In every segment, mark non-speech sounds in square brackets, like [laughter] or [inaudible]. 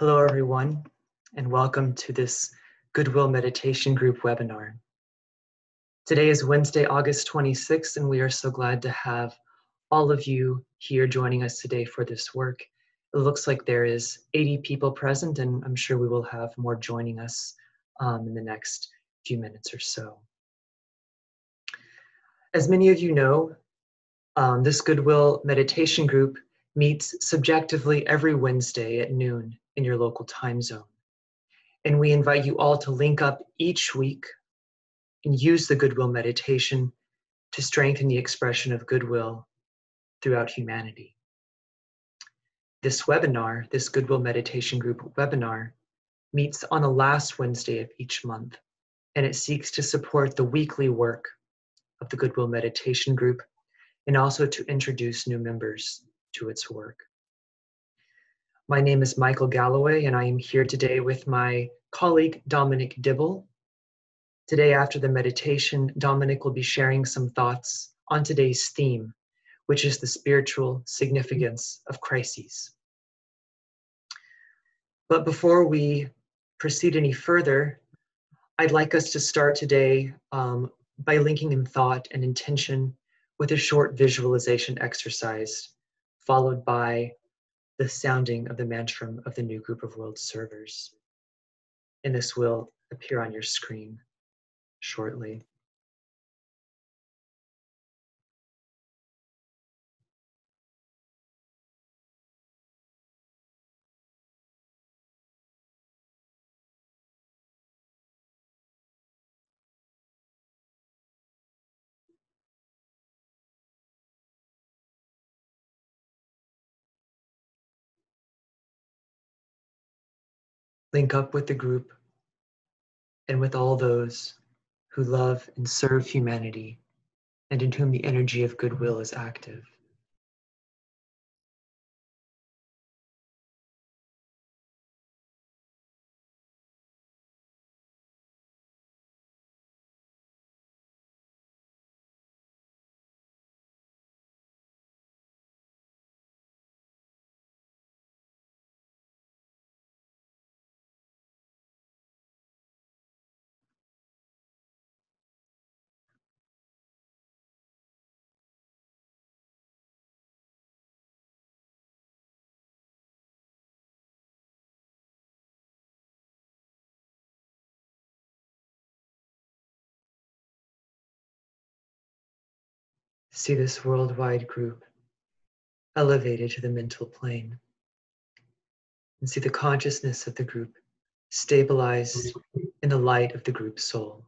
Hello, everyone, and welcome to this Goodwill Meditation Group webinar. Today is Wednesday, August 26th, and we are so glad to have all of you here joining us today for this work. It looks like there is 80 people present, and I'm sure we will have more joining us um, in the next few minutes or so. As many of you know, um, this Goodwill Meditation Group meets subjectively every Wednesday at noon in your local time zone. And we invite you all to link up each week and use the Goodwill Meditation to strengthen the expression of goodwill throughout humanity. This webinar, this Goodwill Meditation Group webinar, meets on the last Wednesday of each month, and it seeks to support the weekly work of the Goodwill Meditation Group and also to introduce new members to its work. My name is Michael Galloway, and I am here today with my colleague Dominic Dibble. Today, after the meditation, Dominic will be sharing some thoughts on today's theme, which is the spiritual significance of crises. But before we proceed any further, I'd like us to start today um, by linking in thought and intention with a short visualization exercise followed by the sounding of the mantram of the new group of world servers. And this will appear on your screen shortly. Link up with the group and with all those who love and serve humanity and in whom the energy of goodwill is active. See this worldwide group elevated to the mental plane. And see the consciousness of the group stabilized mm-hmm. in the light of the group soul.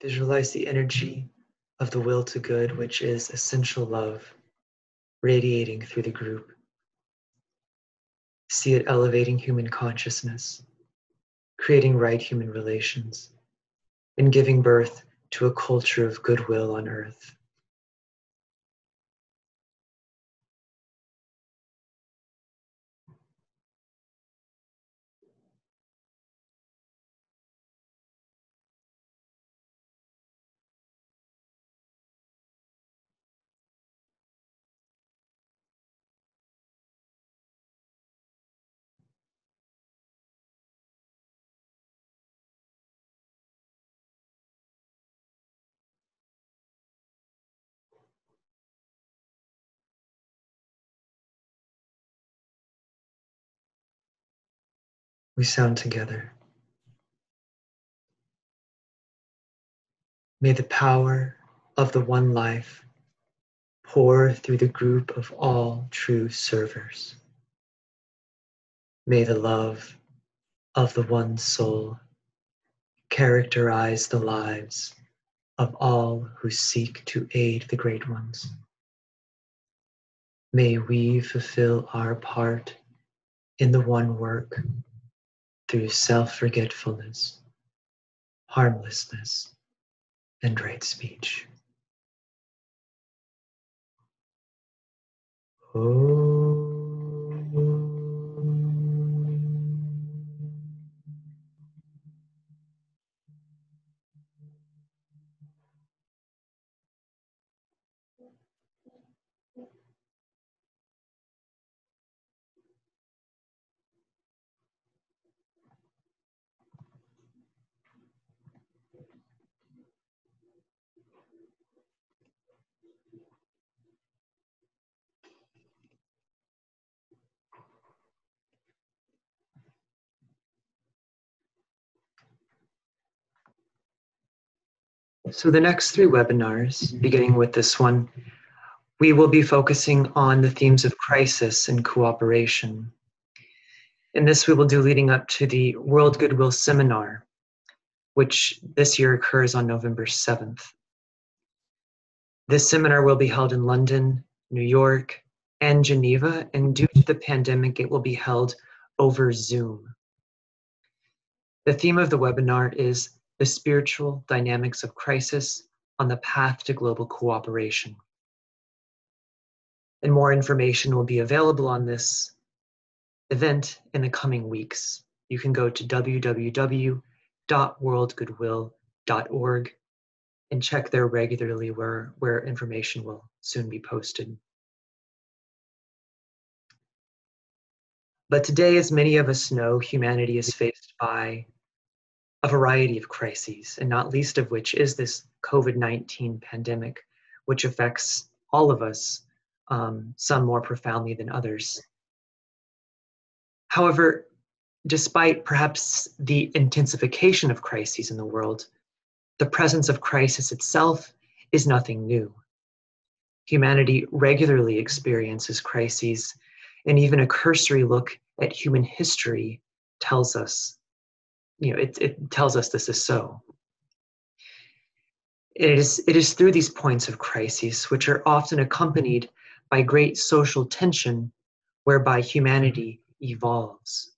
Visualize the energy of the will to good, which is essential love, radiating through the group. See it elevating human consciousness, creating right human relations, and giving birth to a culture of goodwill on earth. We sound together. May the power of the one life pour through the group of all true servers. May the love of the one soul characterize the lives of all who seek to aid the great ones. May we fulfill our part in the one work through self forgetfulness, harmlessness, and right speech. Oh. So the next three webinars, mm-hmm. beginning with this one, we will be focusing on the themes of crisis and cooperation. In this, we will do leading up to the World Goodwill Seminar, which this year occurs on November 7th. This seminar will be held in London, New York, and Geneva, and due to the pandemic, it will be held over Zoom. The theme of the webinar is the spiritual dynamics of crisis on the path to global cooperation. And more information will be available on this event in the coming weeks. You can go to www.worldgoodwill.org and check there regularly where, where information will soon be posted. But today, as many of us know, humanity is faced by a variety of crises, and not least of which is this COVID 19 pandemic, which affects all of us, um, some more profoundly than others. However, despite perhaps the intensification of crises in the world, the presence of crisis itself is nothing new. Humanity regularly experiences crises, and even a cursory look at human history tells us you know, it, it tells us this is so. It is, it is through these points of crises, which are often accompanied by great social tension, whereby humanity evolves.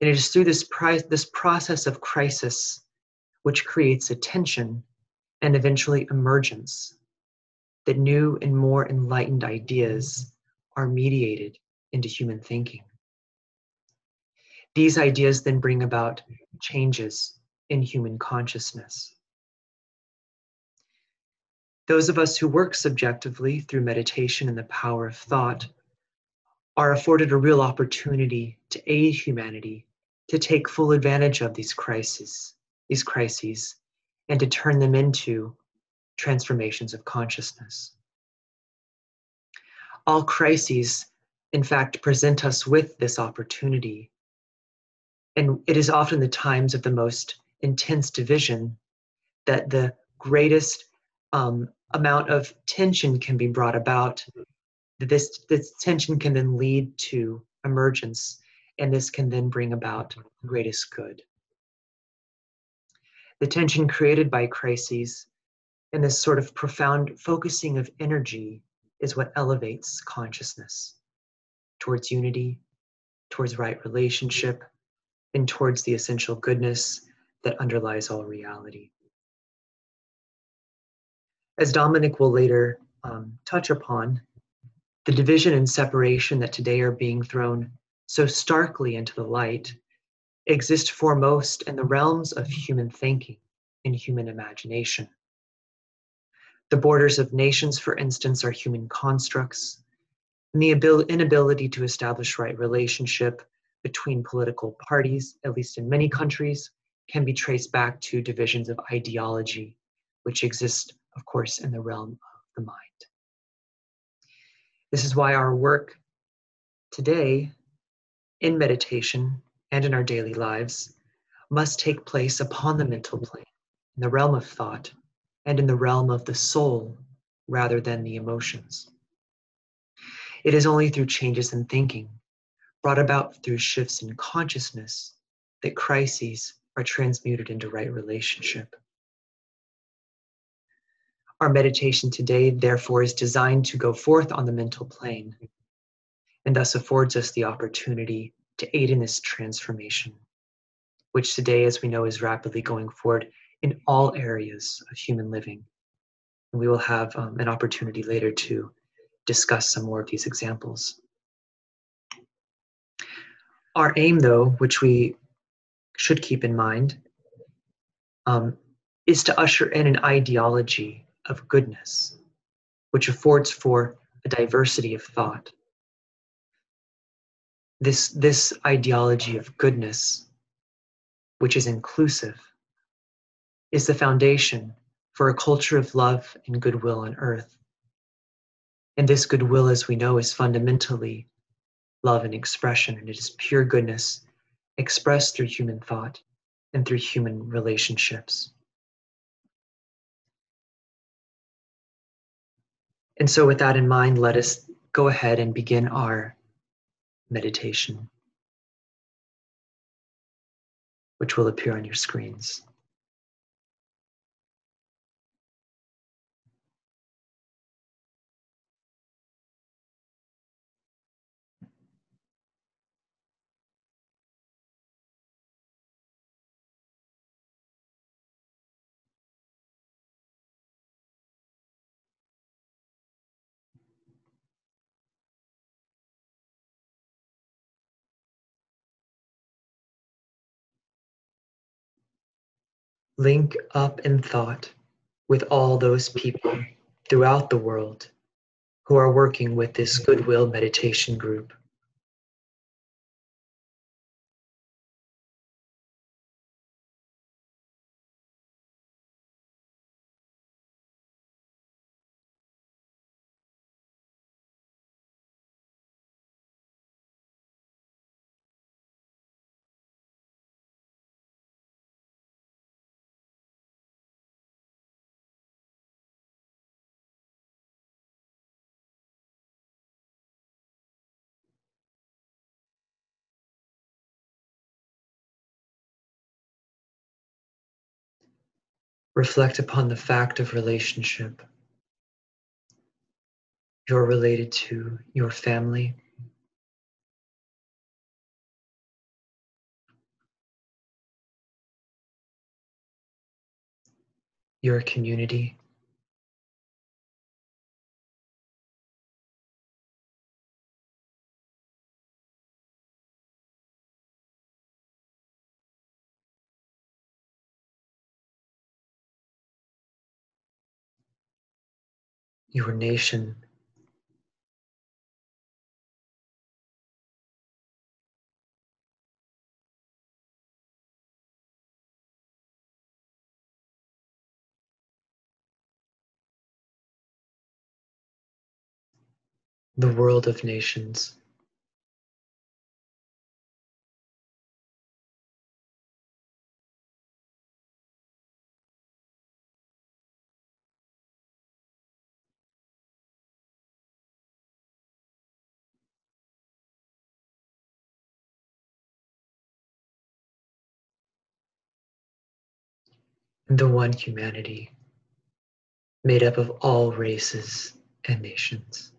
And it is through this, pri- this process of crisis which creates a tension and eventually emergence that new and more enlightened ideas are mediated into human thinking. These ideas then bring about changes in human consciousness. Those of us who work subjectively through meditation and the power of thought are afforded a real opportunity to aid humanity to take full advantage of these crises, these crises, and to turn them into transformations of consciousness. All crises, in fact, present us with this opportunity and it is often the times of the most intense division that the greatest um, amount of tension can be brought about. This, this tension can then lead to emergence, and this can then bring about the greatest good. The tension created by crises and this sort of profound focusing of energy is what elevates consciousness towards unity, towards right relationship, and towards the essential goodness that underlies all reality. As Dominic will later um, touch upon, the division and separation that today are being thrown so starkly into the light exist foremost in the realms of human thinking and human imagination. The borders of nations, for instance, are human constructs, and the inability to establish right relationship between political parties, at least in many countries, can be traced back to divisions of ideology, which exist, of course, in the realm of the mind. This is why our work today in meditation and in our daily lives must take place upon the mental plane, in the realm of thought, and in the realm of the soul rather than the emotions. It is only through changes in thinking, brought about through shifts in consciousness, that crises are transmuted into right relationship. Our meditation today, therefore, is designed to go forth on the mental plane and thus affords us the opportunity to aid in this transformation, which today, as we know, is rapidly going forward in all areas of human living. And we will have um, an opportunity later to discuss some more of these examples. Our aim, though, which we should keep in mind, um, is to usher in an ideology of goodness, which affords for a diversity of thought. This, this ideology of goodness, which is inclusive, is the foundation for a culture of love and goodwill on earth. And this goodwill, as we know, is fundamentally love and expression, and it is pure goodness expressed through human thought and through human relationships. And so, with that in mind, let us go ahead and begin our meditation, which will appear on your screens. Link up in thought with all those people throughout the world who are working with this Goodwill Meditation group. Reflect upon the fact of relationship. You're related to your family, your community, your nation, the world of nations. The one humanity made up of all races and nations.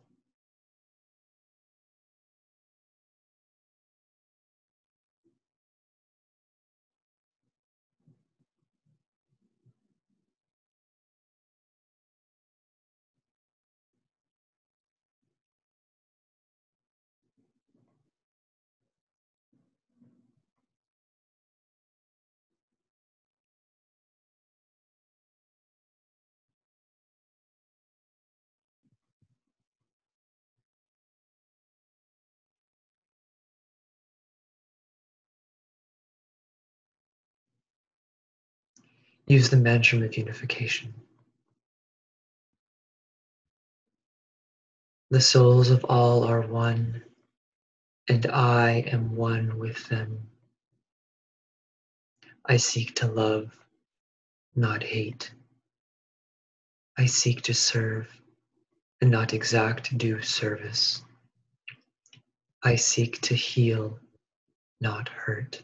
Use the mantra of unification. The souls of all are one, and I am one with them. I seek to love, not hate. I seek to serve and not exact due service. I seek to heal, not hurt.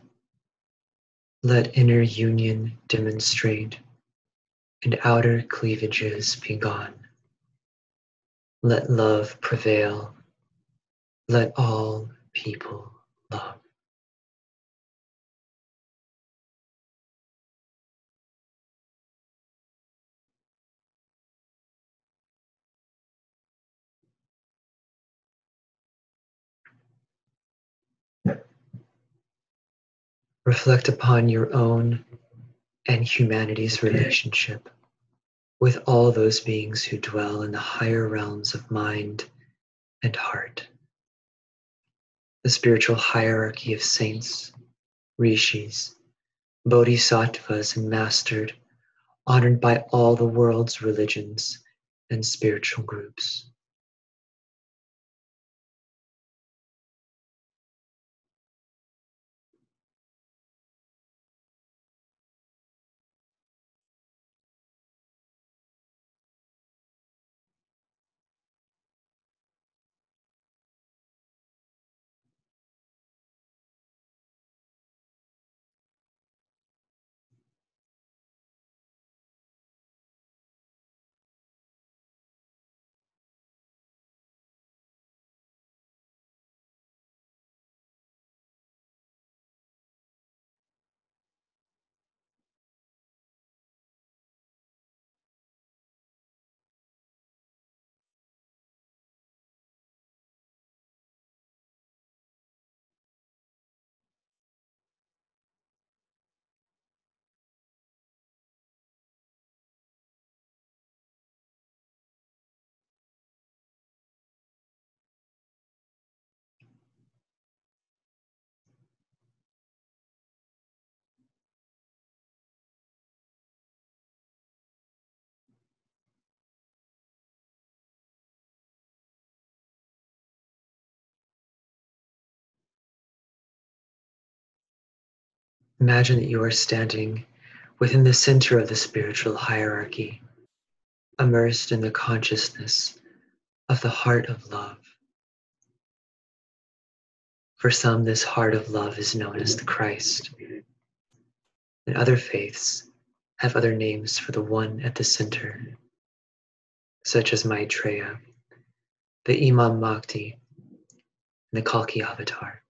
Let inner union demonstrate and outer cleavages be gone. Let love prevail. Let all people love. Reflect upon your own and humanity's relationship with all those beings who dwell in the higher realms of mind and heart. The spiritual hierarchy of saints, rishis, bodhisattvas, and mastered, honored by all the world's religions and spiritual groups. Imagine that you are standing within the center of the spiritual hierarchy, immersed in the consciousness of the heart of love. For some, this heart of love is known as the Christ. And other faiths have other names for the one at the center, such as Maitreya, the Imam Mahdi, and the Kalki Avatar.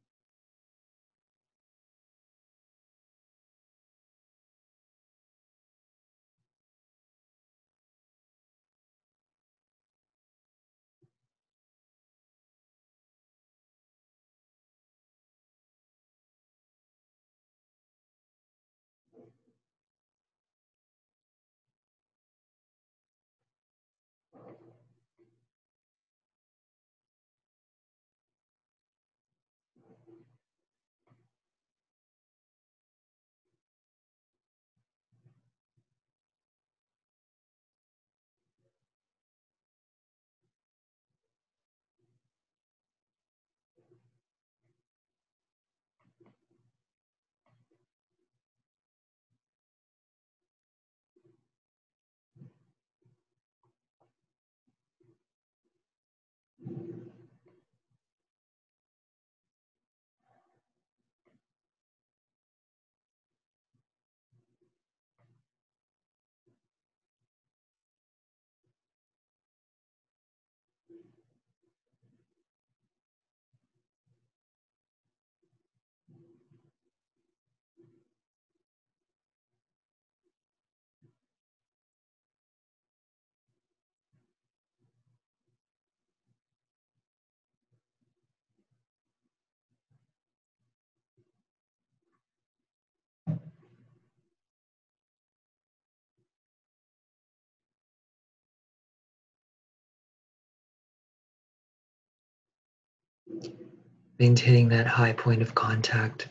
Maintaining that high point of contact,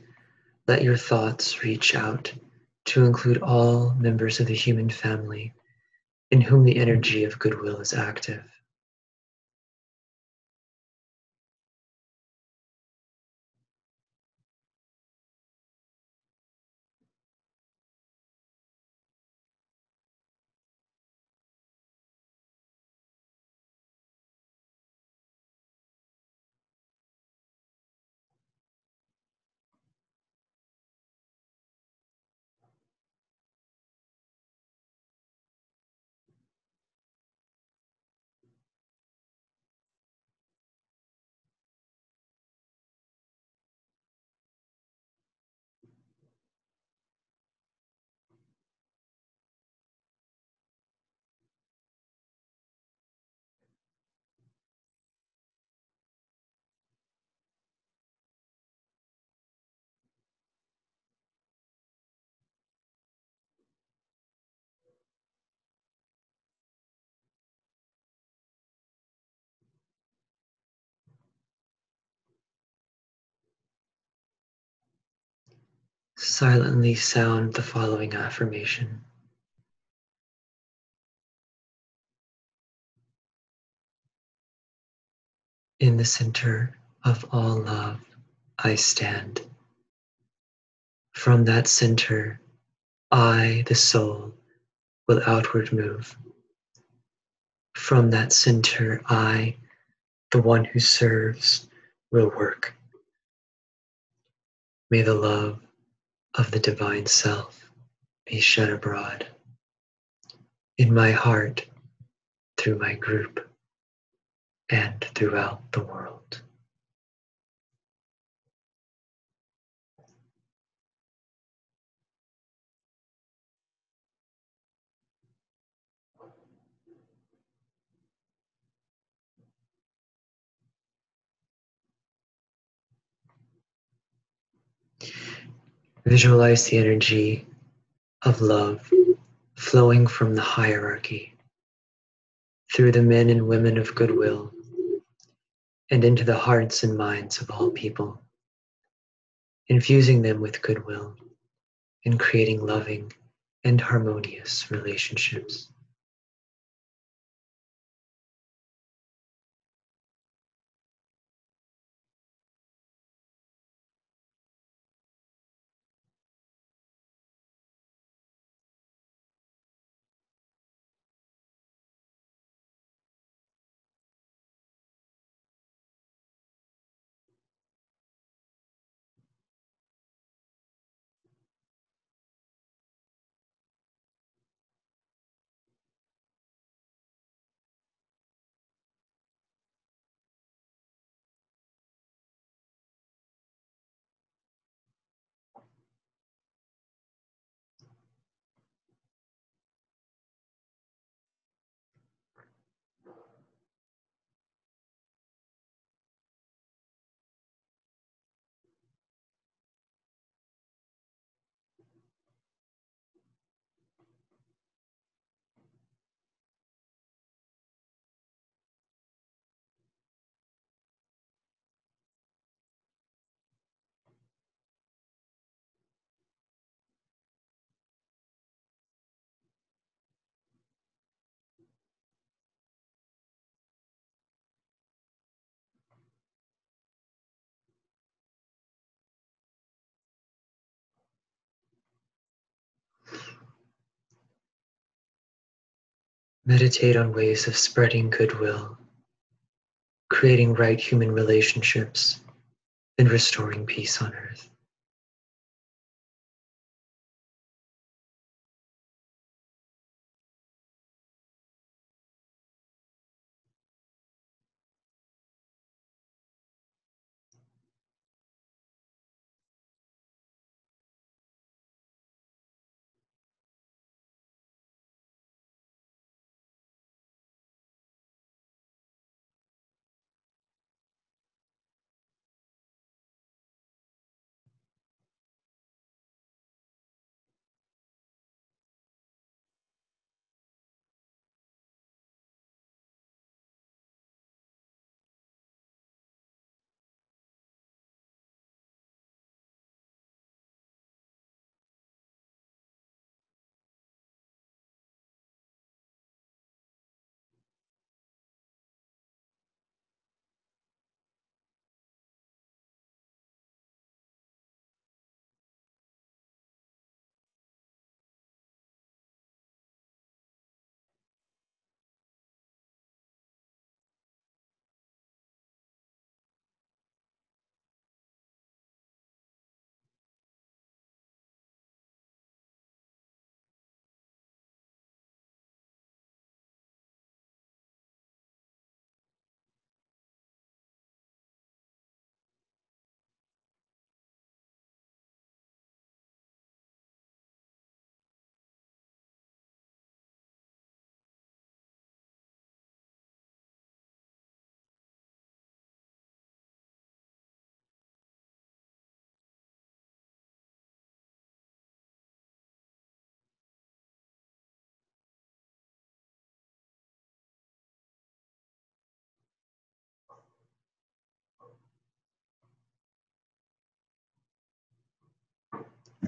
let your thoughts reach out to include all members of the human family in whom the energy of goodwill is active. Silently sound the following affirmation. In the center of all love, I stand. From that center, I, the soul, will outward move. From that center, I, the one who serves, will work. May the love of the divine self be shed abroad in my heart, through my group, and throughout the world. Visualize the energy of love flowing from the hierarchy through the men and women of goodwill and into the hearts and minds of all people, infusing them with goodwill and creating loving and harmonious relationships. Meditate on ways of spreading goodwill, creating right human relationships, and restoring peace on earth.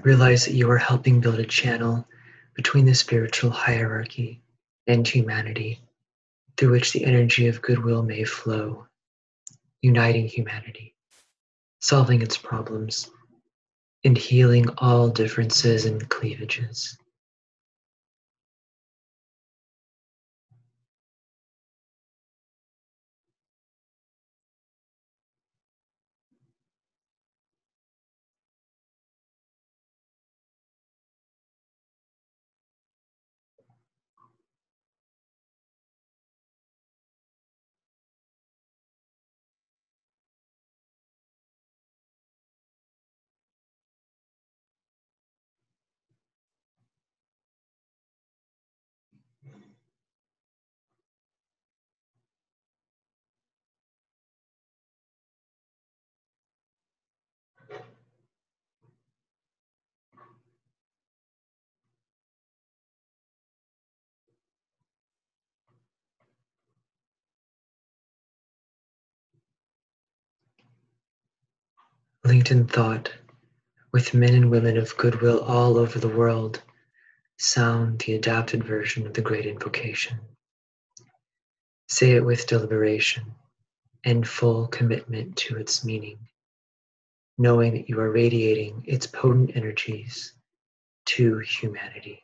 Realize that you are helping build a channel between the spiritual hierarchy and humanity through which the energy of goodwill may flow, uniting humanity, solving its problems, and healing all differences and cleavages. Linked in thought with men and women of goodwill all over the world, sound the adapted version of the great invocation. Say it with deliberation and full commitment to its meaning, knowing that you are radiating its potent energies to humanity.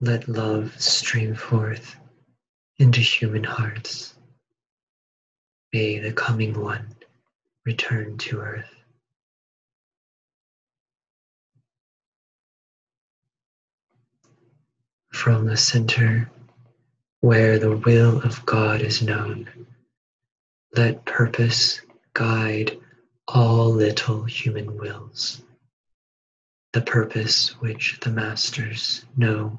Let love stream forth into human hearts. May the coming one return to earth. From the center where the will of God is known, let purpose guide all little human wills, the purpose which the masters know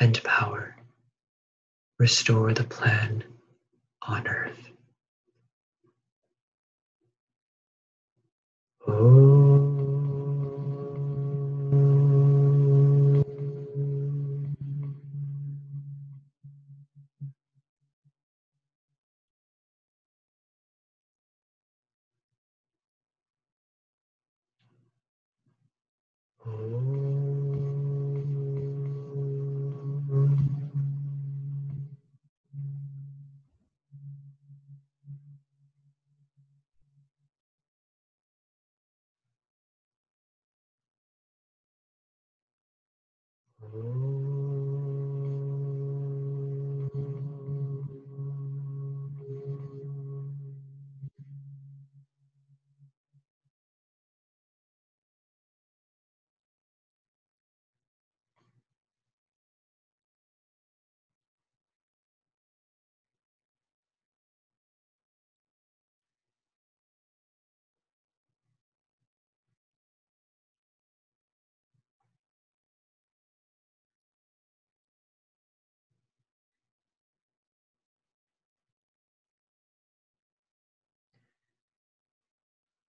and power restore the plan on earth. Oh.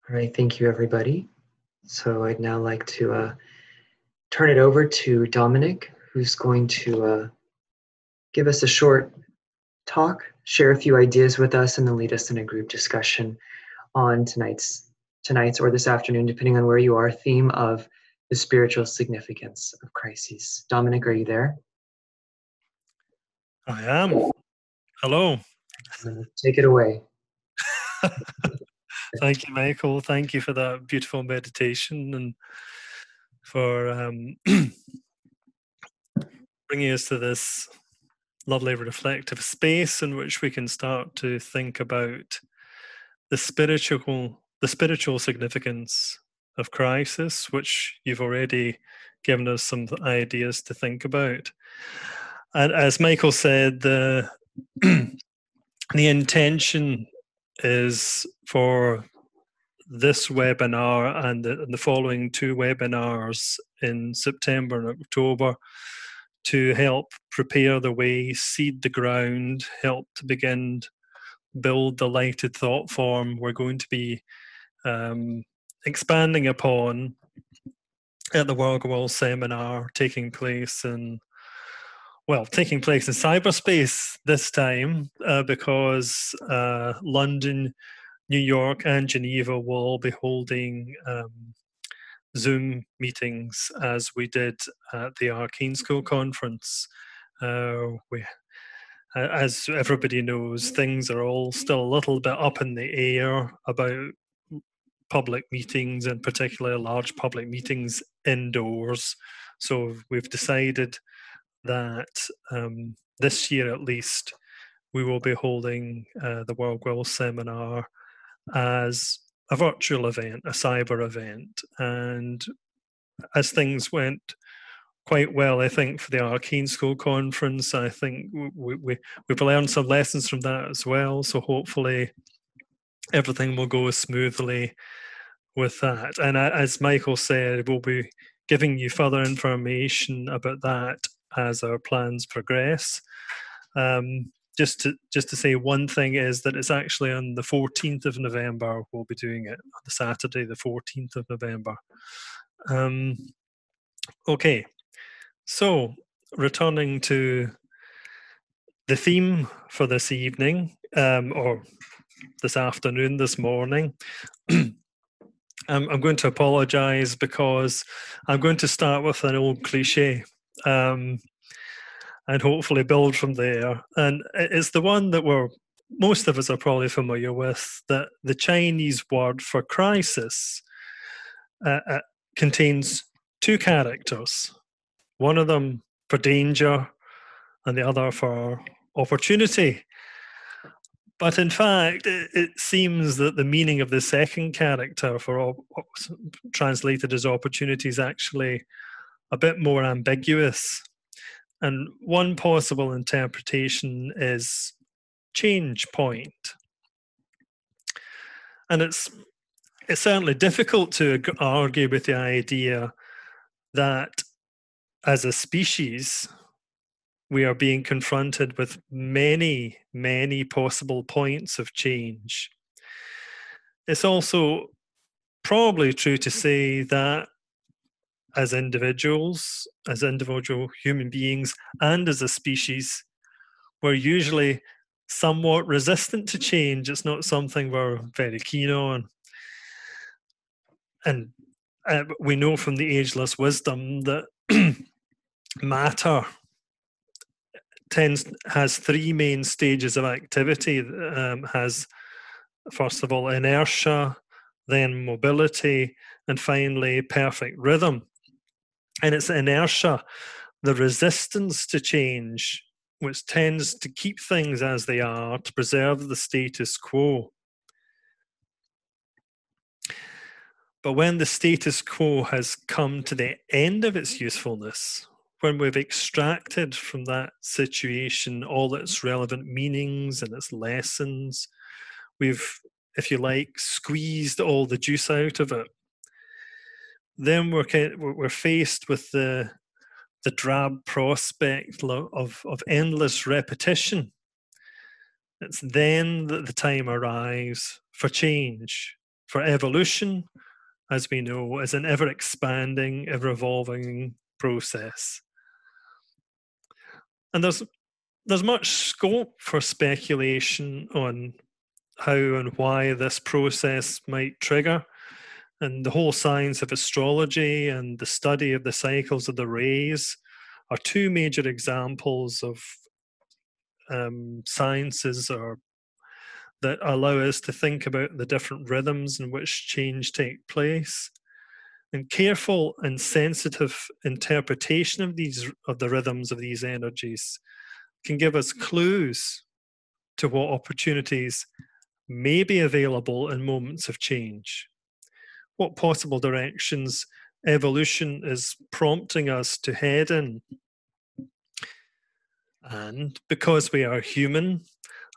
All right, thank you, everybody. So I'd now like to uh, turn it over to Dominic, who's going to uh, give us a short talk, share a few ideas with us, and then lead us in a group discussion on tonight's tonight's or this afternoon, depending on where you are, theme of the spiritual significance of crises. Dominic, are you there? I am. Hello. Take it away. [laughs] Thank you, Michael. Thank you for that beautiful meditation and for um, [clears throat] bringing us to this lovely reflective space in which we can start to think about the spiritual the spiritual significance of crisis, which you've already given us some ideas to think about. And as Michael said, the [clears throat] the intention is for this webinar and the, and the, following two webinars in September and October to help prepare the way, seed the ground, help to begin build the lighted thought form we're going to be um, expanding upon at the World World Seminar taking place in well, taking place in cyberspace this time uh, because uh, London, New York, and Geneva will all be holding um, Zoom meetings as we did at the Arcane School conference. Uh, we, as everybody knows, things are all still a little bit up in the air about public meetings and particularly large public meetings indoors. So we've decided that um, this year at least we will be holding uh, the World Will seminar as a virtual event, a cyber event. And as things went quite well, I think, for the Arcane School conference, I think we, we, we've learned some lessons from that as well. So hopefully everything will go smoothly with that. And as Michael said, we'll be giving you further information about that as our plans progress. Um, just to just to say one thing is that it's actually on the 14th of November we'll be doing it on the Saturday the 14th of November. Um, okay, so returning to the theme for this evening um, or this afternoon, this morning. [clears throat] I'm, going to apologize because I'm going to start with an old cliche um, and hopefully build from there. And it's the one that we're most of us are probably familiar with that the Chinese word for crisis uh, uh, contains two characters, one of them for danger and the other for opportunity. But in fact, it, seems that the meaning of the second character for translated as opportunity is actually a bit more ambiguous. And one possible interpretation is change point. And it's it's certainly difficult to argue with the idea that as a species we are being confronted with many, many possible points of change. It's also probably true to say that as individuals, as individual human beings, and as a species, we're usually somewhat resistant to change. It's not something we're very keen on. And uh, we know from the ageless wisdom that [clears throat] matter tends has three main stages of activity. Um, has first of all inertia, then mobility, and finally perfect rhythm and it's inertia, the resistance to change, which tends to keep things as they are to preserve the status quo. But when the status quo has come to the end of its usefulness, when we've extracted from that situation all its relevant meanings and its lessons, we've, if you like, squeezed all the juice out of it then we're we're faced with the the drab prospect of of endless repetition. It's then that the time arrives for change, for evolution, as we know, as an ever expanding, ever evolving process. And there's there's much scope for speculation on how and why this process might trigger and the whole science of astrology and the study of the cycles of the rays are two major examples of um, sciences or that allow us to think about the different rhythms in which change take place. And careful and sensitive interpretation of these of the rhythms of these energies can give us clues to what opportunities may be available in moments of change what possible directions evolution is prompting us to head in and because we are human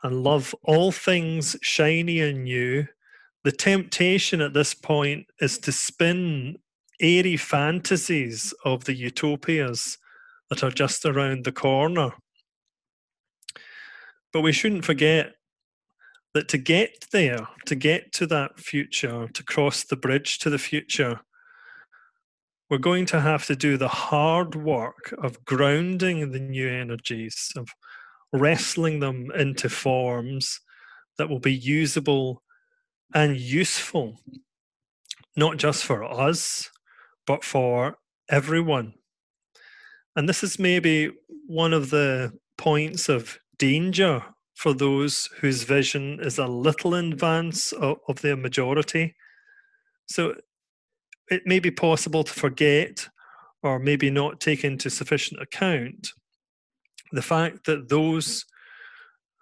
and love all things shiny and new, the temptation at this point is to spin airy fantasies of the utopias that are just around the corner. But we shouldn't forget that to get there, to get to that future, to cross the bridge to the future, we're going to have to do the hard work of grounding the new energies, of wrestling them into forms that will be usable and useful, not just for us, but for everyone. And this is maybe one of the points of danger for those whose vision is a little in advance of, of the majority. So it may be possible to forget or maybe not take into sufficient account the fact that those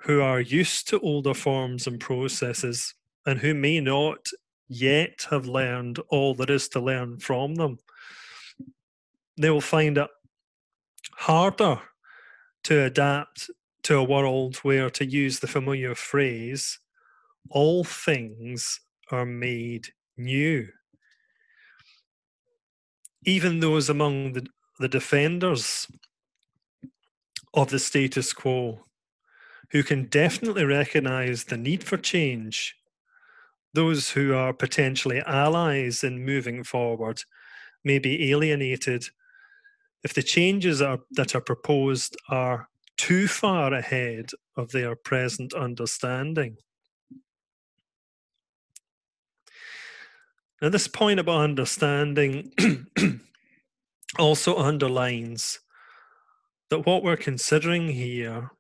who are used to older forms and processes and who may not yet have learned all there is to learn from them, they will find it harder to adapt to a world where, to use the familiar phrase, all things are made new. Even those among the, the defenders of the status quo who can definitely recognize the need for change, those who are potentially allies in moving forward may be alienated if the changes are, that are proposed are too far ahead of their present understanding. Now, this point about understanding [clears throat] also underlines that what we're considering here,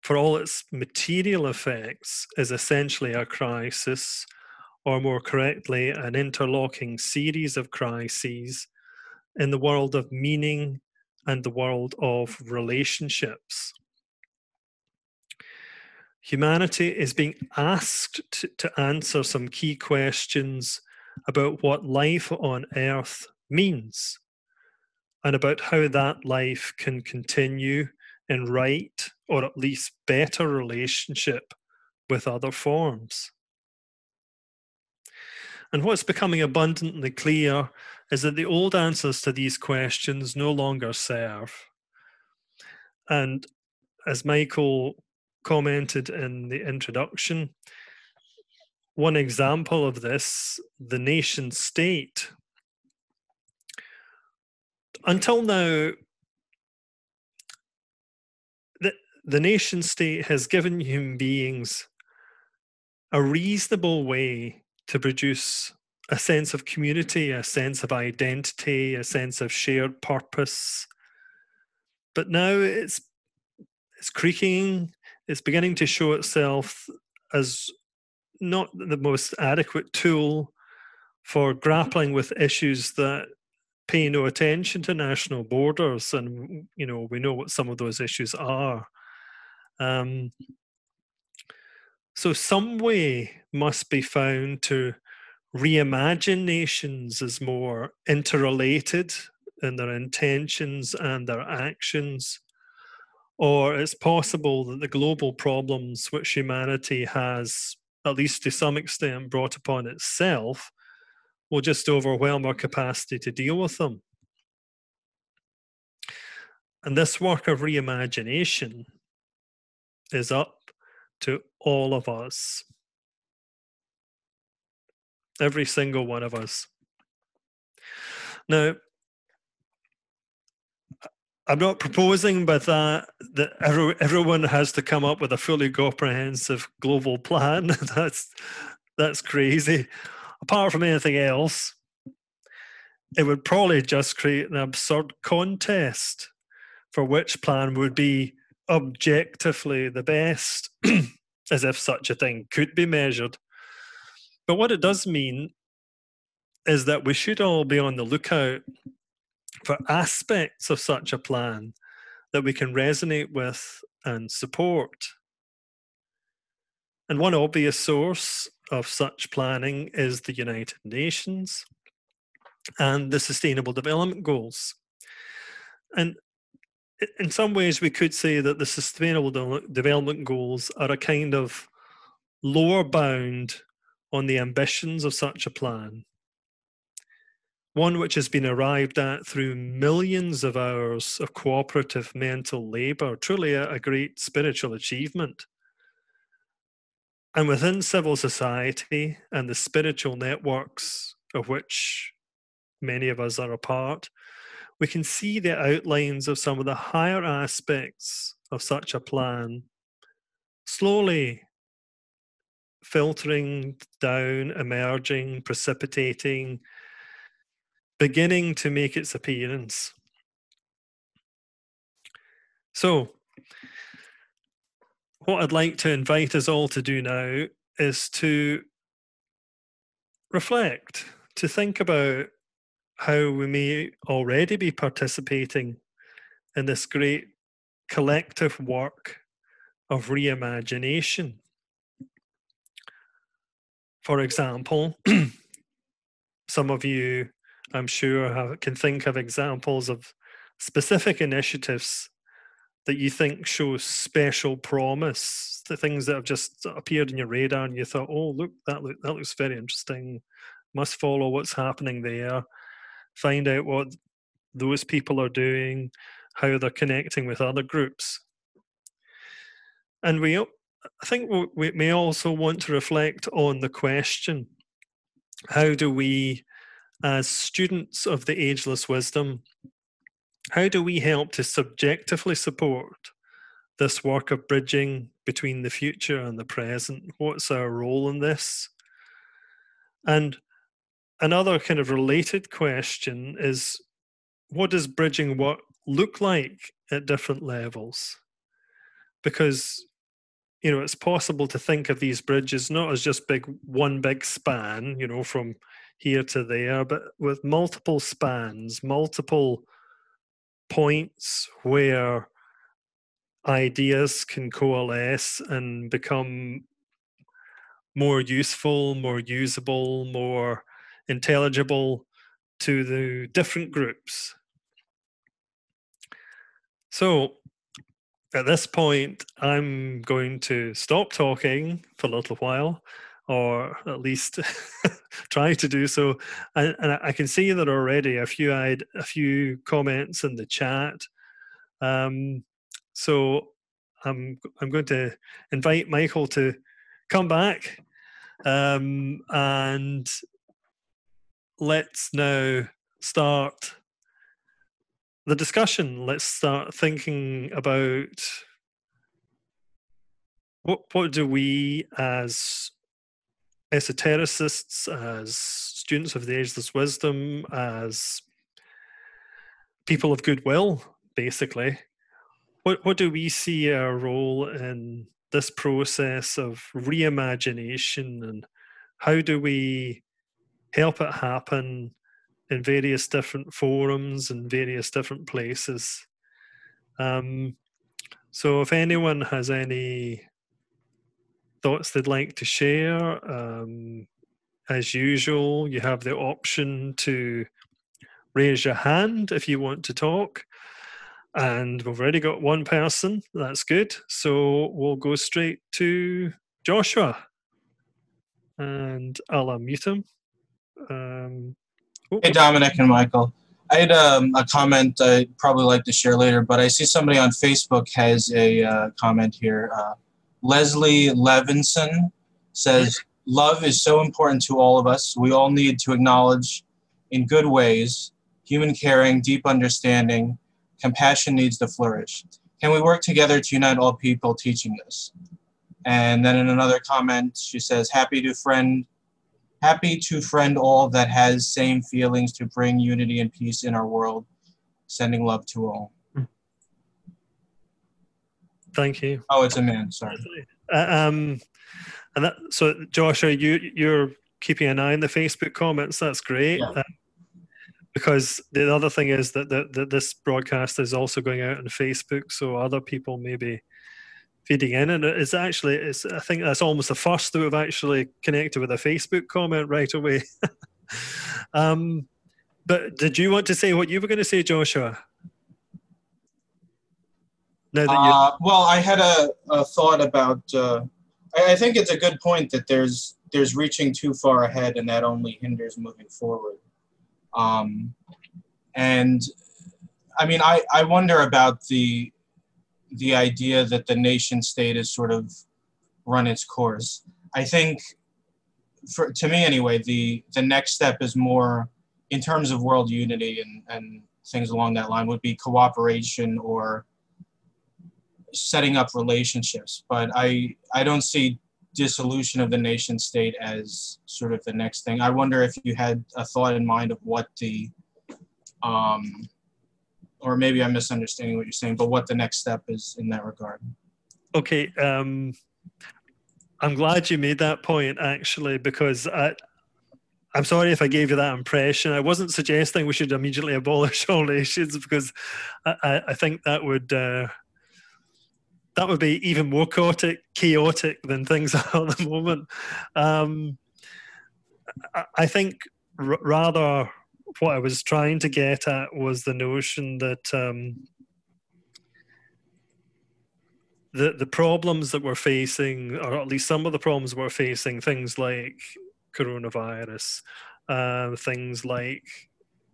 for all its material effects, is essentially a crisis, or more correctly, an interlocking series of crises in the world of meaning and the world of relationships. Humanity is being asked to, to answer some key questions about what life on earth means and about how that life can continue in right or at least better relationship with other forms. And what's becoming abundantly clear is that the old answers to these questions no longer serve. And as Michael commented in the introduction, one example of this, the nation state. Until now, the, the nation state has given human beings a reasonable way to produce a sense of community, a sense of identity, a sense of shared purpose. But now it's it's creaking, it's beginning to show itself as not the most adequate tool for grappling with issues that pay no attention to national borders and you know we know what some of those issues are. Um, so some way must be found to reimagine nations as more interrelated in their intentions and their actions or it's possible that the global problems which humanity has at least to some extent, brought upon itself, will just overwhelm our capacity to deal with them. And this work of reimagination is up to all of us. Every single one of us. Now, I'm not proposing by that that every, everyone has to come up with a fully comprehensive global plan. [laughs] that's that's crazy. Apart from anything else, it would probably just create an absurd contest for which plan would be objectively the best, [clears throat] as if such a thing could be measured. But what it does mean is that we should all be on the lookout for aspects of such a plan that we can resonate with and support. And one obvious source of such planning is the United Nations and the Sustainable Development Goals. And in some ways, we could say that the Sustainable Development Goals are a kind of lower bound on the ambitions of such a plan. One which has been arrived at through millions of hours of cooperative mental labour, truly a, a great spiritual achievement. And within civil society and the spiritual networks of which many of us are a part, we can see the outlines of some of the higher aspects of such a plan slowly filtering down, emerging, precipitating, beginning to make its appearance. So, what I'd like to invite us all to do now is to reflect, to think about how we may already be participating in this great collective work of reimagination. For example, [clears throat] some of you, I'm sure, have, can think of examples of specific initiatives that you think show special promise, the things that have just appeared in your radar, and you thought, "Oh, look, that look, that looks very interesting. Must follow what's happening there." find out what those people are doing, how they're connecting with other groups. And we, I think we may also want to reflect on the question how do we, as students of the ageless wisdom, how do we help to subjectively support this work of bridging between the future and the present? What's our role in this? And another kind of related question is what does bridging work look like at different levels? Because you know it's possible to think of these bridges not as just big one big span, you know, from here to there, but with multiple spans, multiple points where ideas can coalesce and become more useful, more usable, more intelligible to the different groups. So at this point, I'm going to stop talking for a little while, or at least [laughs] try to do so. And, and, I can see that already a few had a few comments in the chat. Um, so I'm I'm going to invite Michael to come back um, and let's now start the discussion. Let's start thinking about what what do we as esotericists, as students of the ageless wisdom, as people of goodwill, basically, what what do we see our role in this process of reimagination and how do we help it happen in various different forums and various different places. Um, so, if anyone has any thoughts they'd like to share, um, as usual, you have the option to raise your hand if you want to talk. And we've already got one person. That's good. So we'll go straight to Joshua. And I'll unmute him. Um, hey, Dominic and Michael. I had um, a comment I'd probably like to share later, but I see somebody on Facebook has a uh, comment here. Uh, Leslie Levinson says, Love is so important to all of us. We all need to acknowledge in good ways human caring, deep understanding, compassion needs to flourish. Can we work together to unite all people teaching this? And then in another comment, she says, Happy to friend Happy to friend all that has same feelings to bring unity and peace in our world. Sending love to all. Thank you. Oh, it's a man. Sorry. Uh, um, and that, so, Joshua, you you're keeping an eye on the Facebook comments. That's great. Yeah. Uh, because the other thing is that, that, that this broadcast is also going out on Facebook, so other people may be feeding in, and it's actually it's I think that's almost the first that we've actually connected with a Facebook comment right away. [laughs] um, but did you want to say what you were going to say, Joshua? Uh, well, I had a, a thought about. Uh, I, I think it's a good point that there's there's reaching too far ahead, and that only hinders moving forward. Um, and I mean, I, I wonder about the the idea that the nation state has sort of run its course. I think, for to me anyway, the the next step is more in terms of world unity and and things along that line would be cooperation or setting up relationships but i i don't see dissolution of the nation state as sort of the next thing i wonder if you had a thought in mind of what the um or maybe i'm misunderstanding what you're saying but what the next step is in that regard Okay, um, I'm glad you made that point actually, because I, I'm sorry if I gave you that impression. I wasn't suggesting we should immediately abolish [laughs] all nations because I, I, think that would uh, that would be even more chaotic, chaotic than things [laughs] are at the moment. Um, I, think r- rather what I was trying to get at was the notion that. Um, the the problems that we're facing, or at least some of the problems we're facing, things like coronavirus, uh, things like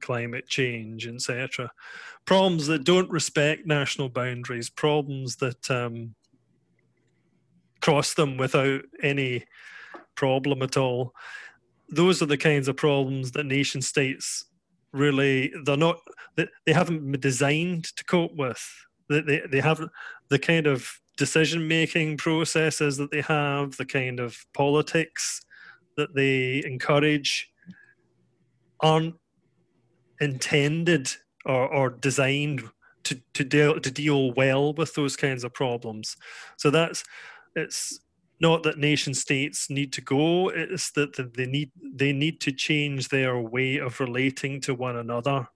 climate change, etc. Problems that don't respect national boundaries, problems that um, cross them without any problem at all. Those are the kinds of problems that nation states really they're not they, haven't been designed to cope with. They, they, they haven't the kind of decision making processes that they have, the kind of politics that they encourage, aren't intended or, or designed to, to deal to deal well with those kinds of problems. So that's it's not that nation states need to go; it's that they need they need to change their way of relating to one another.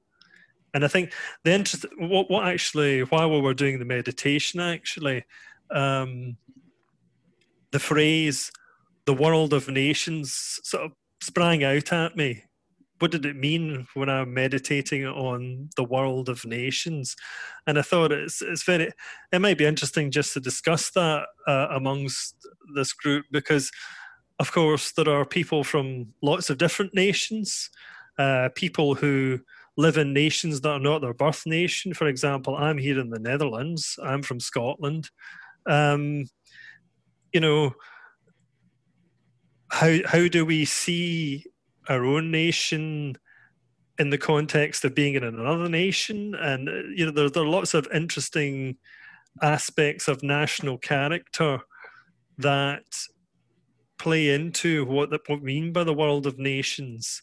And I think the interest, what, what actually, while we were doing the meditation, actually, um, the phrase "the world of nations" sort of sprang out at me. What did it mean when I'm meditating on the world of nations? And I thought it's it's very, it might be interesting just to discuss that uh, amongst this group because, of course, there are people from lots of different nations, uh, people who live in nations that are not their birth nation. For example, I'm here in the Netherlands. I'm from Scotland. Um, you know, how how do we see our own nation in the context of being in another nation? And uh, you know, there, there are lots of interesting aspects of national character that play into what that what mean by the world of nations.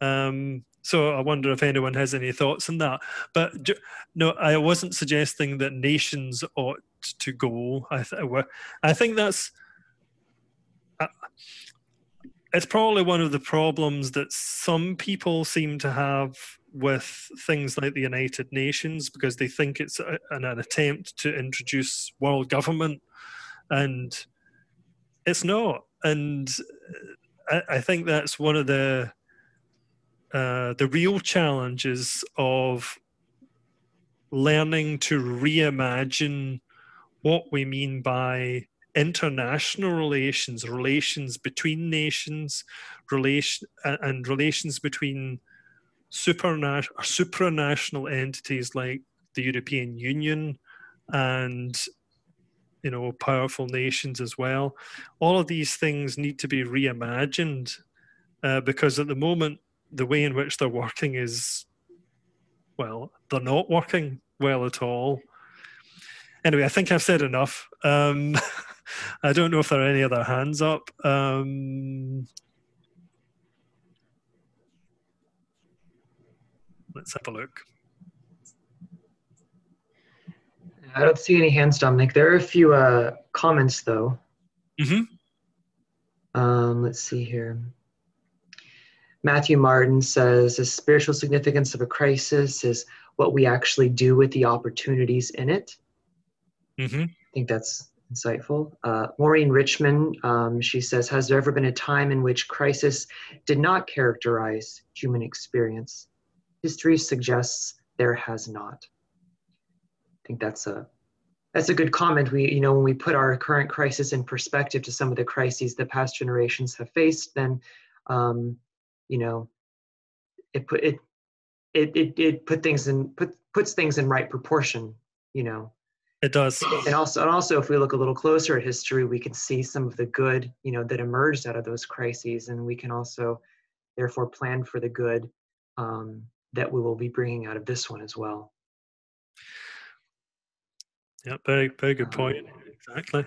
Um, so I wonder if anyone has any thoughts on that. But no, I wasn't suggesting that nations ought to go. I, th- I think that's. It's probably one of the problems that some people seem to have with things like the United Nations because they think it's a, an, an attempt to introduce world government, and it's not. And I, I think that's one of the uh, the real challenges of learning to reimagine what we mean by international relations, relations between nations, relation and relations between supranational supranational entities like the European Union and you know powerful nations as well. All of these things need to be reimagined uh, because at the moment the way in which they're working is well they're not working well at all anyway i think i've said enough um, [laughs] i don't know if there are any other hands up um, let's have a look I don't see any hands, Dominic. There are a few uh, comments though. Mm-hmm. Um, let's see here. Matthew Martin says the spiritual significance of a crisis is what we actually do with the opportunities in it. Mm-hmm. I think that's insightful. Uh, Maureen Richmond, um, she says, Has there ever been a time in which crisis did not characterize human experience? History suggests there has not. I think that's a that's a good comment. We, you know, when we put our current crisis in perspective to some of the crises that past generations have faced, then, um, you know, it put it, it, it, it put things in put puts things in right proportion. You know, It does. and also and also if we look a little closer at history we can see some of the good you know that emerged out of those crises and we can also therefore plan for the good um, that we will be bringing out of this one as well Yeah, very very good point. Exactly.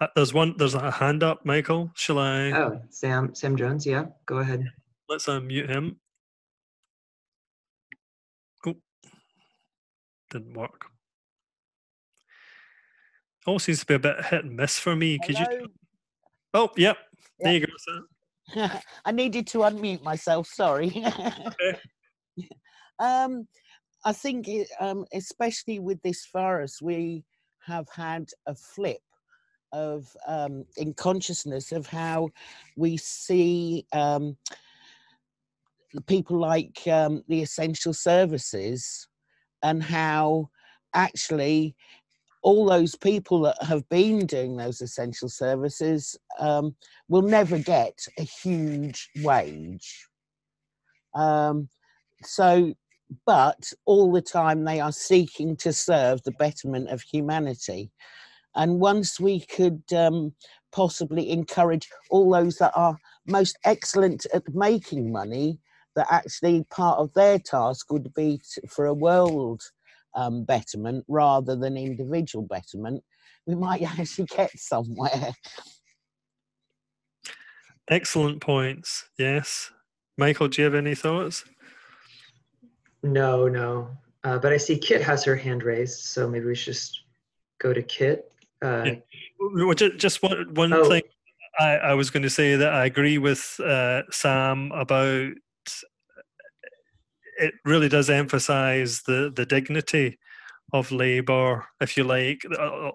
Uh, there's one. There's a hand up, Michael. Shall I? oh sam sam jones yeah go ahead Let's unmute him. Oh, didn't work. All seems to be a bit hit and miss for me. Could you? Oh, yep. There Yeah. you go. Sam. [laughs] I needed to unmute myself. Sorry. [laughs] um, I think, it, um, especially with this virus, we have had a flip of um, in consciousness of how we see um, the people like um, the essential services and how actually all those people that have been doing those essential services um, will never get a huge wage. Um, so, but all the time they are seeking to serve the betterment of humanity. And once we could um, possibly encourage all those that are most excellent at making money, that actually part of their task would be t- for a world um, betterment rather than individual betterment, we might [laughs] actually get somewhere. Excellent points. Yes. Michael, do you have any thoughts? no no uh, but i see kit has her hand raised so maybe we should just go to kit uh, Yeah. Well, ju- Just one, one Oh. thing I, I was going to say that I agree with uh, Sam about it really does emphasize the, the dignity of labor, if you like,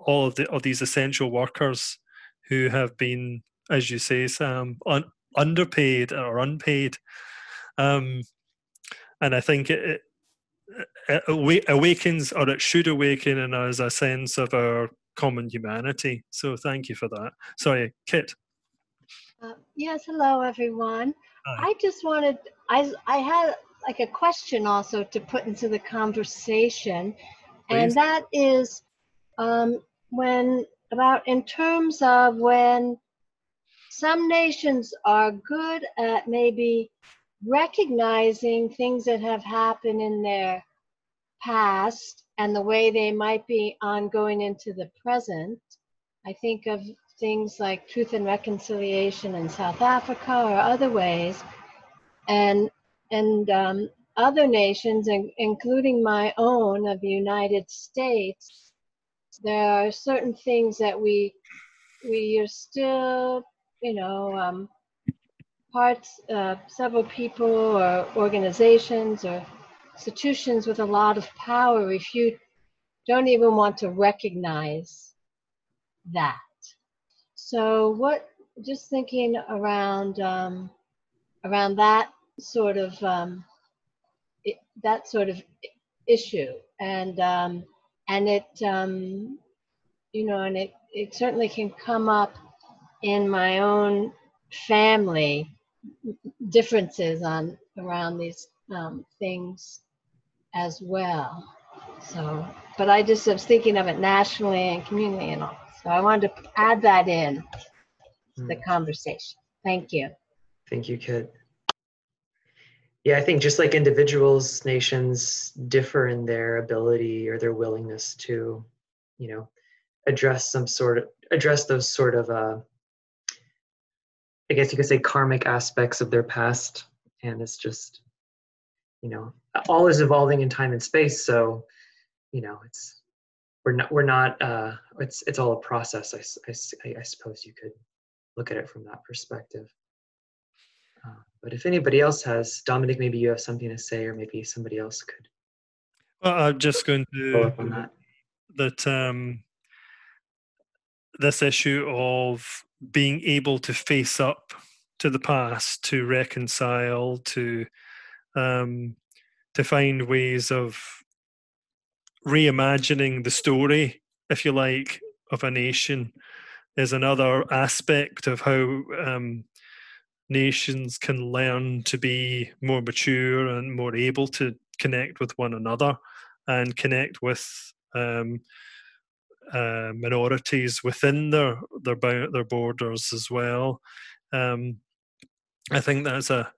all of, the, of these essential workers who have been, as you say, Sam, un, underpaid or unpaid. Um, and I think it, it, it awakens, or it should awaken in us a sense of our common humanity. So thank you for that. Sorry, Kit. Uh, yes, hello everyone. Hi. I just wanted, I, I had like a question also to put into the conversation, and that is um, when, about in terms of when some nations are good at maybe recognizing things that have happened in their past and the way they might be ongoing into the present. I think of things like truth and reconciliation in South Africa or other ways, and and um, other nations, in, including my own of the United States. There are certain things that we we are still, you know, um, parts, uh, several people or organizations or institutions with a lot of power you don't even want to recognize that. So what, just thinking around, um, around that sort of, um, it, that sort of issue and, um, and it, um, you know, and it, it certainly can come up in my own family differences on around these um, things as well. So, but I just was thinking of it nationally and communally and all. So I wanted to add that in to the Mm. conversation. Thank you. Thank you, Kit. Yeah, I think just like individuals, nations differ in their ability or their willingness to, you know, address some sort of address those sort of uh I guess you could say karmic aspects of their past. And it's just, you know, all is evolving in time and space. So, you know, it's we're not we're not uh, it's it's all a process. I, I, I suppose you could look at it from that perspective. Uh, but if anybody else has, Dominic, maybe you have something to say, or maybe somebody else could. Well, I'm just going follow to up on that. that um, this issue of being able to face up to the past, to reconcile, to um, to find ways of reimagining the story, if you like, of a nation, is another aspect of how um, nations can learn to be more mature and more able to connect with one another and connect with um, uh, minorities within their their their borders as well. Um, I think that's a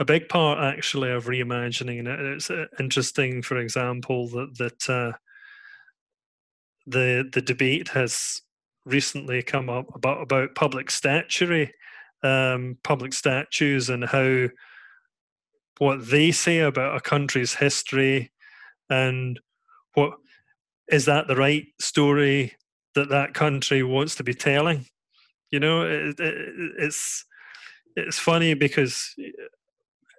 a big part actually of reimagining it. It's uh, interesting, for example, that that uh, the the debate has recently come up about about public statuary, um, public statues, and how what they say about a country's history, and what is that the right story that that country wants to be telling? You know, it, it, it's it's funny because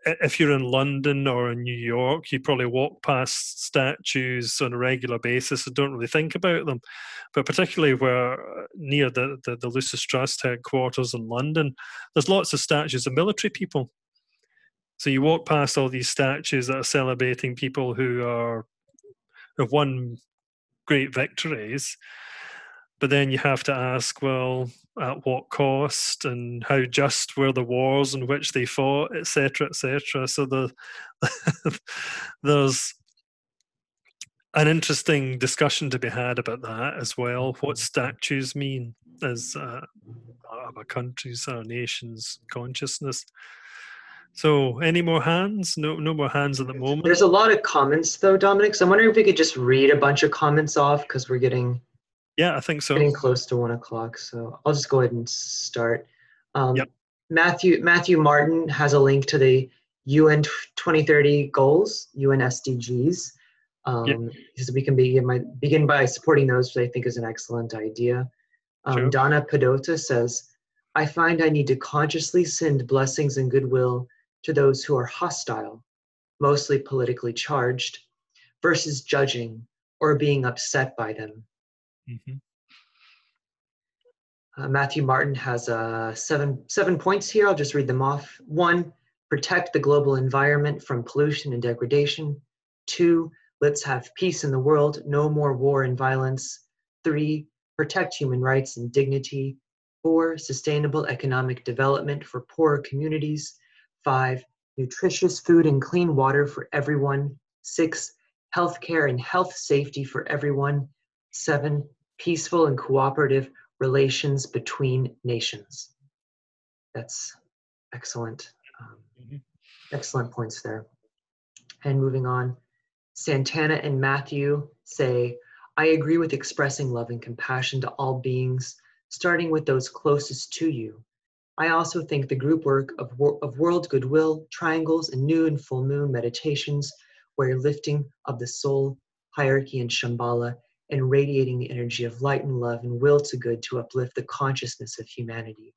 if you're in London or in New York, you probably walk past statues on a regular basis and don't really think about them. But particularly where uh, near the, the, the Lucis Trust headquarters in London, there's lots of statues of military people. So you walk past all these statues that are celebrating people who are have won great victories, but then you have to ask, well, at what cost and how just were the wars in which they fought, etc., etc. So the [laughs] there's an interesting discussion to be had about that as well. What statues mean as uh, a country's or nation's consciousness. So, any more hands? No, no more hands at the moment. There's a lot of comments though, Dominic. So I'm wondering if we could just read a bunch of comments off because we're getting yeah, I think so. getting close to one o'clock. So I'll just go ahead and start. Um, Yep. Matthew Matthew Martin has a link to the UN 2030 goals, UN SDGs. Um, Yep. because we can begin by, begin by supporting those, which I think is an excellent idea. Um, Sure. Donna Padota says, I find I need to consciously send blessings and goodwill to those who are hostile, mostly politically charged, versus judging or being upset by them. Mhm. Uh, Matthew Martin has uh, seven seven points here. I'll just read them off. One, protect the global environment from pollution and degradation. Two, let's have peace in the world. No more war and violence. Three, protect human rights and dignity. Four, sustainable economic development for poorer communities. Five, nutritious food and clean water for everyone. Six, healthcare and health safety for everyone. Seven, peaceful and cooperative relations between nations. That's excellent. Um, Mhm. excellent points there. And moving on, Santana and Matthew say, I agree with expressing love and compassion to all beings, starting with those closest to you. I also think the group work of, wor- of world goodwill, triangles, and new and full moon meditations, where lifting of the soul, hierarchy, and Shambhala, and radiating the energy of light and love and will to good to uplift the consciousness of humanity.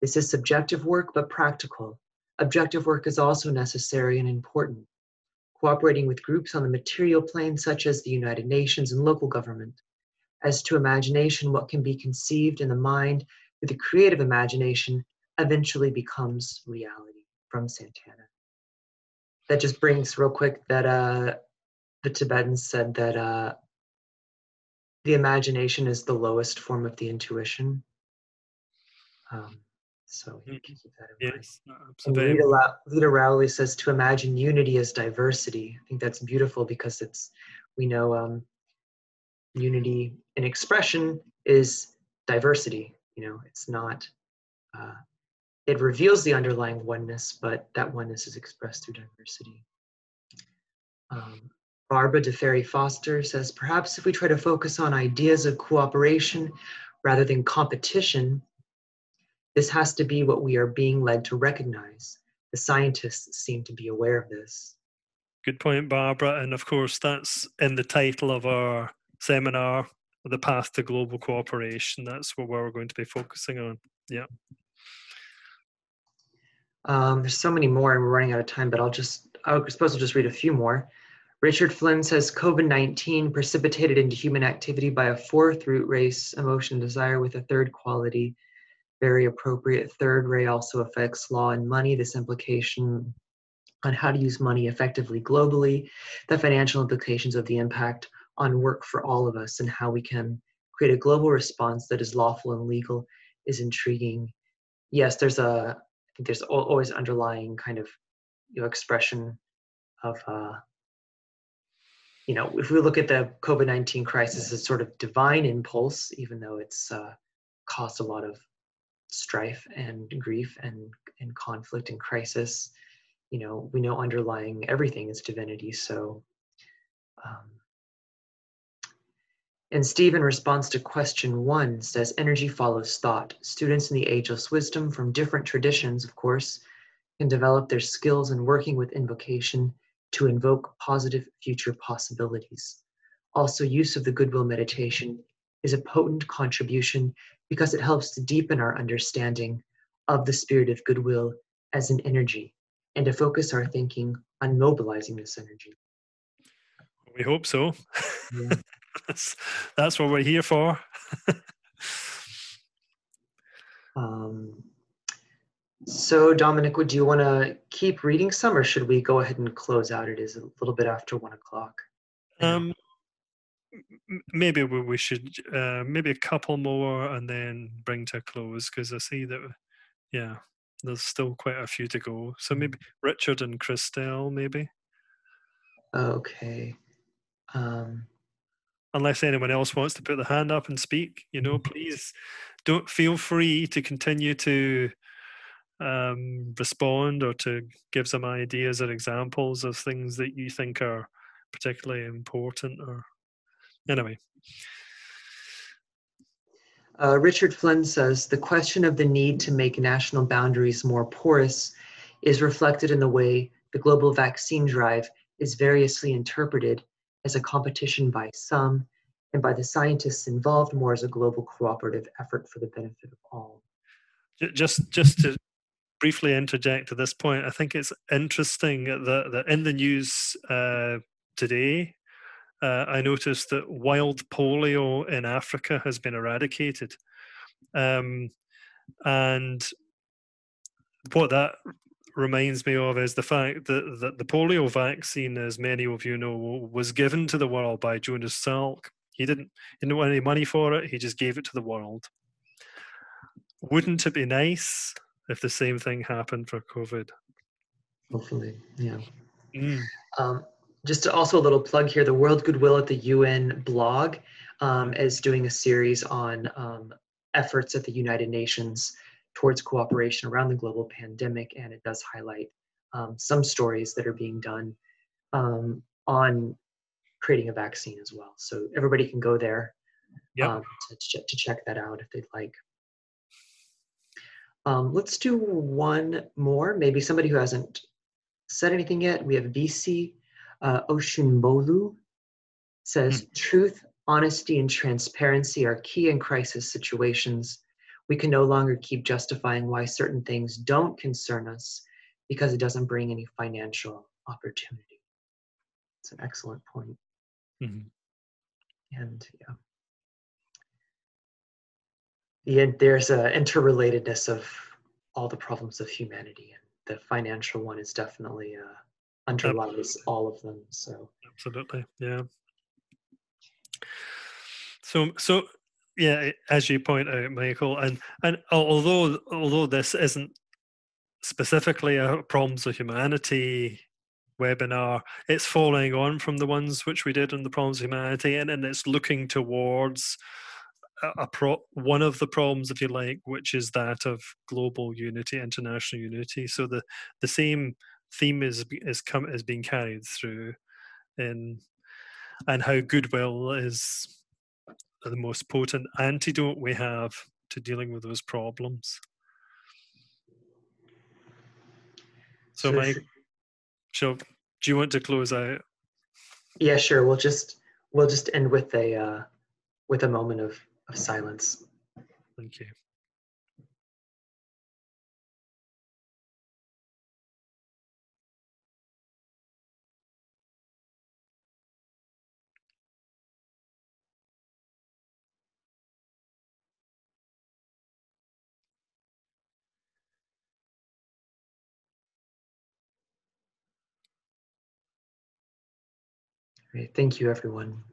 This is subjective work, but practical. Objective work is also necessary and important. Cooperating with groups on the material plane, such as the United Nations and local government. As to imagination, what can be conceived in the mind with the creative imagination eventually becomes reality. From Santana. That just brings real quick that uh, the Tibetans said that uh, the imagination is the lowest form of the intuition. Um, so you can keep that in. Yes, absolutely. Rita, Ra- Rita Rowley says to imagine unity as diversity. I think that's beautiful because it's we know um, unity in expression is diversity. You know, it's not. Uh, it reveals the underlying oneness, but that oneness is expressed through diversity. Um, Barbara DeFerry Foster says perhaps if we try to focus on ideas of cooperation rather than competition, this has to be what we are being led to recognize. The scientists seem to be aware of this. Good point, Barbara. And of course, that's in the title of our seminar, the path to global cooperation. That's what we're going to be focusing on. Yeah. Um, there's so many more, and we're running out of time. But I'll just I suppose I'll just read a few more. Richard Flynn says COVID 19 precipitated into human activity by a fourth root race, emotion, desire with a third quality. Very appropriate. Third ray also affects law and money. This implication on how to use money effectively globally, the financial implications of the impact on work for all of us, and how we can create a global response that is lawful and legal is intriguing. Yes, there's a, I think there's always underlying kind of you know, expression of uh, you know, if we look at the COVID 19 crisis as sort of divine impulse, even though it's uh, caused a lot of strife and grief and, and conflict and crisis, you know, we know underlying everything is divinity. So, um, and Steve, in response to question one, says energy follows thought. Students in the ageless wisdom from different traditions, of course, can develop their skills in working with invocation to invoke positive future possibilities. Also, use of the goodwill meditation is a potent contribution because it helps to deepen our understanding of the spirit of goodwill as an energy and to focus our thinking on mobilizing this energy. We hope so. Yeah. [laughs] that's, that's what we're here for. [laughs] um, so, Dominic, would you want to keep reading some, or should we go ahead and close out? It is a little bit after one o'clock. Um, maybe we, we should uh, maybe a couple more and then bring to a close because I see that, yeah, there's still quite a few to go. So maybe Richard and Christelle, maybe. Okay. Um, Unless anyone else wants to put the hand up and speak, you know, please don't feel free to continue to um, respond or to give some ideas or examples of things that you think are particularly important or anyway. Uh, richard flynn says the question of the need to make national boundaries more porous is reflected in the way the global vaccine drive is variously interpreted as a competition by some and by the scientists involved more as a global cooperative effort for the benefit of all. Just just to briefly interject at this point. I think it's interesting that, that in the news uh, today, uh, I noticed that wild polio in Africa has been eradicated. Um, and what that reminds me of is the fact that, that the polio vaccine, as many of you know, was given to the world by Jonas Salk. He didn't, he didn't want any money for it, he just gave it to the world. Wouldn't it be nice if the same thing happened for COVID. Hopefully, yeah. Mm. Um, just also a little plug here: the World Goodwill at the UN blog um, is doing a series on um, efforts at the United Nations towards cooperation around the global pandemic, and it does highlight um, some stories that are being done um, on creating a vaccine as well. So everybody can go there yep. Um, to, to check that out if they'd like. Um, let's do one more, maybe somebody who hasn't said anything yet. We have VC uh, Oshunbolu says, mm. truth, honesty, and transparency are key in crisis situations. We can no longer keep justifying why certain things don't concern us because it doesn't bring any financial opportunity. It's an excellent point. Mm-hmm. And yeah the, there's a interrelatedness of all the problems of humanity and the financial one is definitely uh, underlies all of them so. Absolutely yeah. So so yeah as you point out michael and and although although this isn't specifically a problems of humanity webinar it's following on from the ones which we did on the problems of humanity and, and it's looking towards a pro- one of the problems, if you like, which is that of global unity, international unity. So the the same theme is is come is being carried through, in and how goodwill is the most potent antidote we have to dealing with those problems. So, so Mike, so do you want to close out? Yeah, sure. We'll just we'll just end with a uh, with a moment of, of silence. Thank you. Thank you, everyone.